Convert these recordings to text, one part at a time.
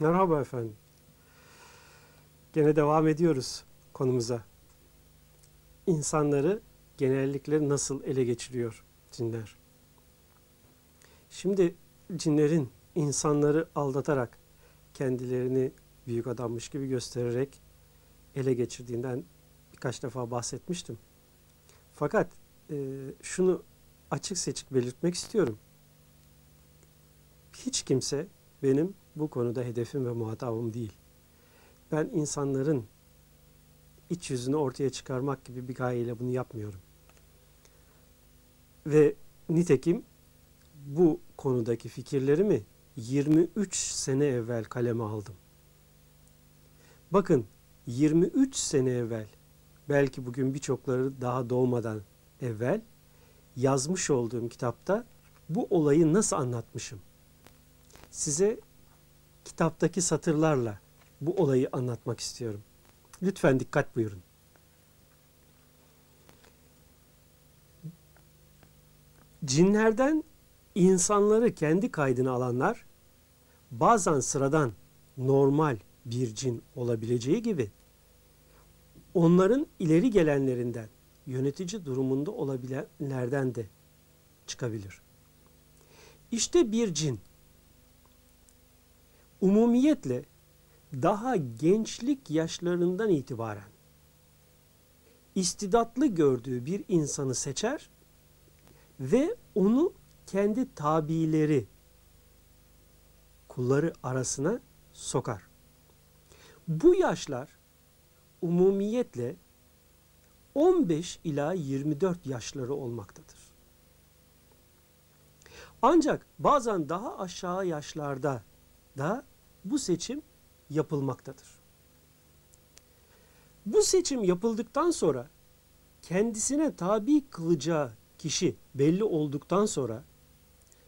Merhaba efendim. Gene devam ediyoruz konumuza. İnsanları genellikle nasıl ele geçiriyor cinler? Şimdi cinlerin insanları aldatarak kendilerini büyük adammış gibi göstererek ele geçirdiğinden birkaç defa bahsetmiştim. Fakat e, şunu açık seçik belirtmek istiyorum. Hiç kimse benim bu konuda hedefim ve muhatabım değil. Ben insanların iç yüzünü ortaya çıkarmak gibi bir gayeyle bunu yapmıyorum. Ve nitekim bu konudaki fikirlerimi 23 sene evvel kaleme aldım. Bakın 23 sene evvel belki bugün birçokları daha doğmadan evvel yazmış olduğum kitapta bu olayı nasıl anlatmışım? Size kitaptaki satırlarla bu olayı anlatmak istiyorum. Lütfen dikkat buyurun. Cinlerden insanları kendi kaydına alanlar bazen sıradan normal bir cin olabileceği gibi onların ileri gelenlerinden yönetici durumunda olabilenlerden de çıkabilir. İşte bir cin umumiyetle daha gençlik yaşlarından itibaren istidatlı gördüğü bir insanı seçer ve onu kendi tabileri kulları arasına sokar. Bu yaşlar umumiyetle 15 ila 24 yaşları olmaktadır. Ancak bazen daha aşağı yaşlarda da bu seçim yapılmaktadır. Bu seçim yapıldıktan sonra kendisine tabi kılacağı kişi belli olduktan sonra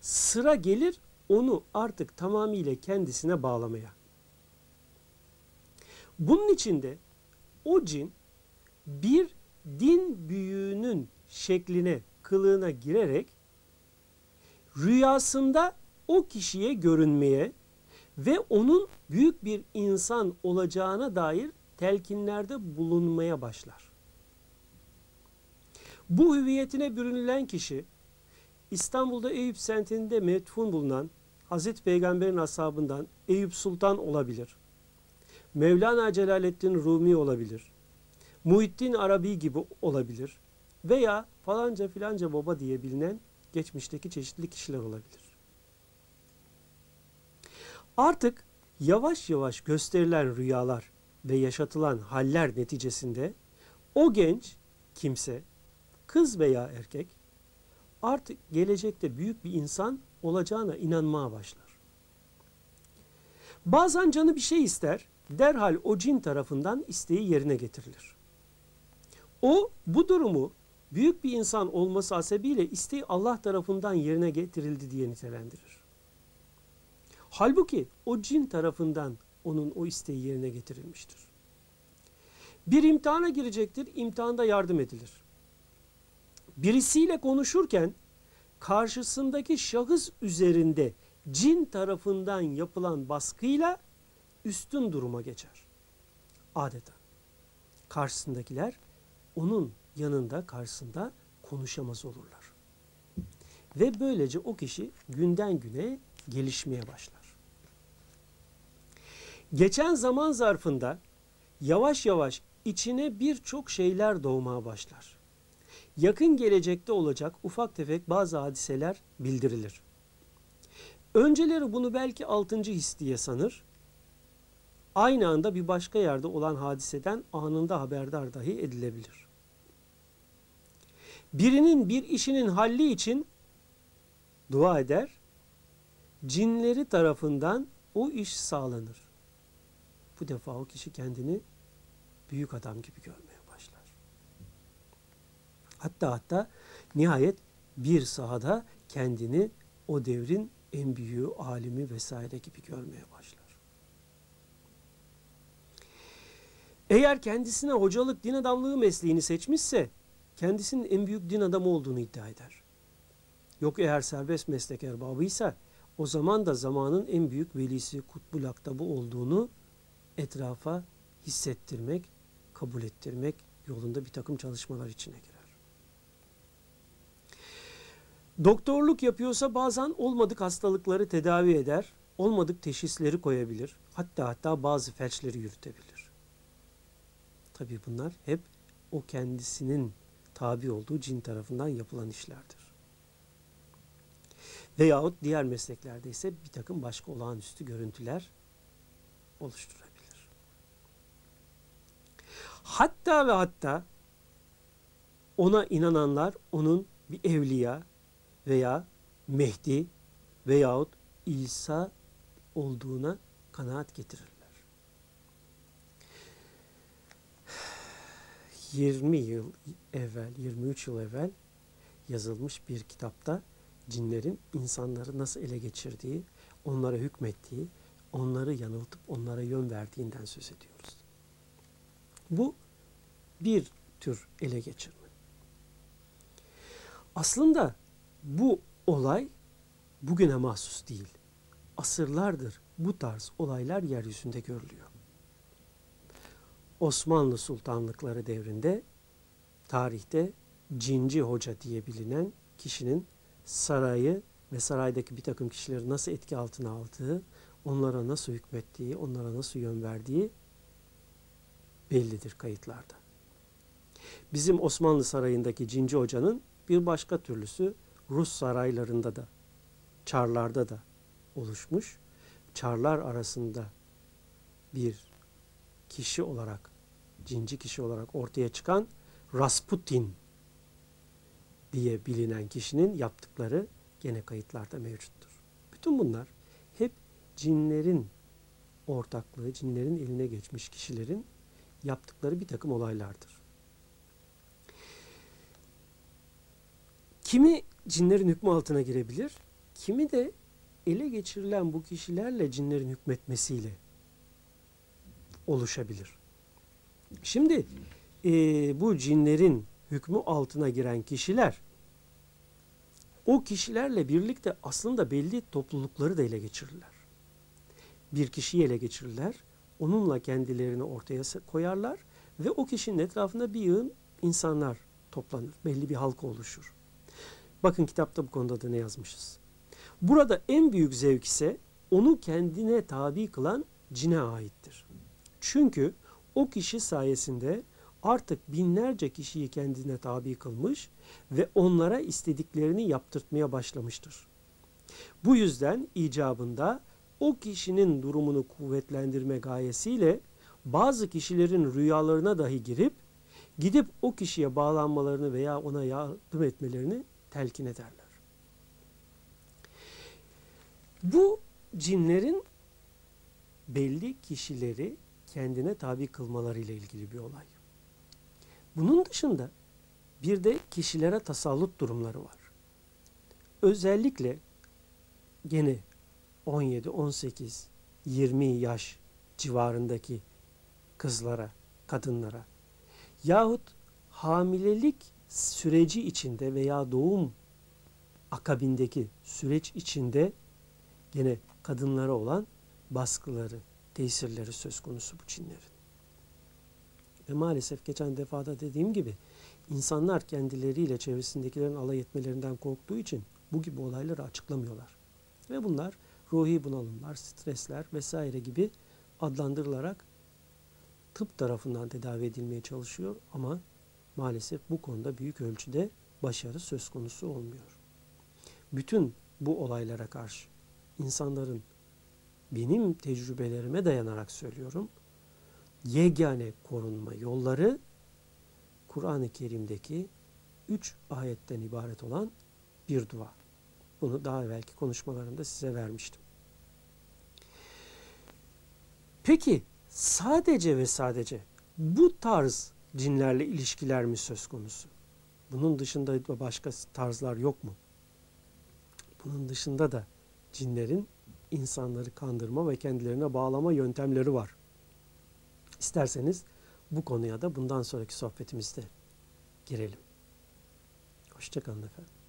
sıra gelir onu artık tamamıyla kendisine bağlamaya. Bunun içinde o cin bir din büyüğünün şekline, kılığına girerek rüyasında o kişiye görünmeye ve onun büyük bir insan olacağına dair telkinlerde bulunmaya başlar. Bu hüviyetine bürünülen kişi İstanbul'da Eyüp semtinde metfun bulunan Hazreti Peygamber'in ashabından Eyüp Sultan olabilir. Mevlana Celaleddin Rumi olabilir. Muhittin Arabi gibi olabilir. Veya falanca filanca baba diye bilinen geçmişteki çeşitli kişiler olabilir. Artık yavaş yavaş gösterilen rüyalar ve yaşatılan haller neticesinde o genç kimse, kız veya erkek artık gelecekte büyük bir insan olacağına inanmaya başlar. Bazen canı bir şey ister, derhal o cin tarafından isteği yerine getirilir. O bu durumu büyük bir insan olması hasebiyle isteği Allah tarafından yerine getirildi diye nitelendirir. Halbuki o cin tarafından onun o isteği yerine getirilmiştir. Bir imtihana girecektir, imtihanda yardım edilir. Birisiyle konuşurken karşısındaki şahıs üzerinde cin tarafından yapılan baskıyla üstün duruma geçer. Adeta. Karşısındakiler onun yanında karşısında konuşamaz olurlar. Ve böylece o kişi günden güne gelişmeye başlar. Geçen zaman zarfında yavaş yavaş içine birçok şeyler doğmaya başlar. Yakın gelecekte olacak ufak tefek bazı hadiseler bildirilir. Önceleri bunu belki altıncı his diye sanır. Aynı anda bir başka yerde olan hadiseden anında haberdar dahi edilebilir. Birinin bir işinin halli için dua eder, cinleri tarafından o iş sağlanır. Bu defa o kişi kendini büyük adam gibi görmeye başlar. Hatta hatta nihayet bir sahada kendini o devrin en büyüğü, alimi vesaire gibi görmeye başlar. Eğer kendisine hocalık, din adamlığı mesleğini seçmişse kendisinin en büyük din adamı olduğunu iddia eder. Yok eğer serbest meslek erbabıysa o zaman da zamanın en büyük velisi kutbul aktabı olduğunu etrafa hissettirmek, kabul ettirmek yolunda bir takım çalışmalar içine girer. Doktorluk yapıyorsa bazen olmadık hastalıkları tedavi eder, olmadık teşhisleri koyabilir, hatta hatta bazı felçleri yürütebilir. Tabi bunlar hep o kendisinin tabi olduğu cin tarafından yapılan işlerdir. Veyahut diğer mesleklerde ise bir takım başka olağanüstü görüntüler oluşturabilir. Hatta ve hatta ona inananlar onun bir evliya veya Mehdi veyahut İsa olduğuna kanaat getirirler. 20 yıl evvel, 23 yıl evvel yazılmış bir kitapta cinlerin insanları nasıl ele geçirdiği, onlara hükmettiği, onları yanıltıp onlara yön verdiğinden söz ediyoruz. Bu bir tür ele geçirme. Aslında bu olay bugüne mahsus değil. Asırlardır bu tarz olaylar yeryüzünde görülüyor. Osmanlı sultanlıkları devrinde tarihte Cinci Hoca diye bilinen kişinin sarayı ve saraydaki bir takım kişileri nasıl etki altına aldığı, onlara nasıl hükmettiği, onlara nasıl yön verdiği bellidir kayıtlarda. Bizim Osmanlı Sarayı'ndaki Cinci Hoca'nın bir başka türlüsü Rus saraylarında da, çarlarda da oluşmuş. Çarlar arasında bir kişi olarak, cinci kişi olarak ortaya çıkan Rasputin diye bilinen kişinin yaptıkları gene kayıtlarda mevcuttur. Bütün bunlar hep cinlerin ortaklığı, cinlerin eline geçmiş kişilerin yaptıkları bir takım olaylardır. Kimi cinlerin hükmü altına girebilir, kimi de ele geçirilen bu kişilerle cinlerin hükmetmesiyle oluşabilir. Şimdi e, bu cinlerin hükmü altına giren kişiler o kişilerle birlikte aslında belli toplulukları da ele geçirirler. Bir kişiyi ele geçirirler, onunla kendilerini ortaya koyarlar ve o kişinin etrafında bir yığın insanlar toplanır. Belli bir halka oluşur. Bakın kitapta bu konuda da ne yazmışız. Burada en büyük zevk ise onu kendine tabi kılan cine aittir. Çünkü o kişi sayesinde artık binlerce kişiyi kendine tabi kılmış ve onlara istediklerini yaptırtmaya başlamıştır. Bu yüzden icabında o kişinin durumunu kuvvetlendirme gayesiyle bazı kişilerin rüyalarına dahi girip gidip o kişiye bağlanmalarını veya ona yardım etmelerini telkin ederler. Bu cinlerin belli kişileri kendine tabi kılmaları ile ilgili bir olay. Bunun dışında bir de kişilere tasallut durumları var. Özellikle gene 17, 18, 20 yaş civarındaki kızlara, kadınlara yahut hamilelik süreci içinde veya doğum akabindeki süreç içinde gene kadınlara olan baskıları, tesirleri söz konusu bu cinlerin. Ve maalesef geçen defada dediğim gibi insanlar kendileriyle çevresindekilerin alay etmelerinden korktuğu için bu gibi olayları açıklamıyorlar. Ve bunlar ruhi bunalımlar, stresler vesaire gibi adlandırılarak tıp tarafından tedavi edilmeye çalışıyor ama maalesef bu konuda büyük ölçüde başarı söz konusu olmuyor. Bütün bu olaylara karşı insanların benim tecrübelerime dayanarak söylüyorum. Yegane korunma yolları Kur'an-ı Kerim'deki üç ayetten ibaret olan bir dua. Bunu daha evvelki konuşmalarımda size vermiştim. Peki sadece ve sadece bu tarz cinlerle ilişkiler mi söz konusu? Bunun dışında başka tarzlar yok mu? Bunun dışında da cinlerin insanları kandırma ve kendilerine bağlama yöntemleri var. İsterseniz bu konuya da bundan sonraki sohbetimizde girelim. Hoşçakalın efendim.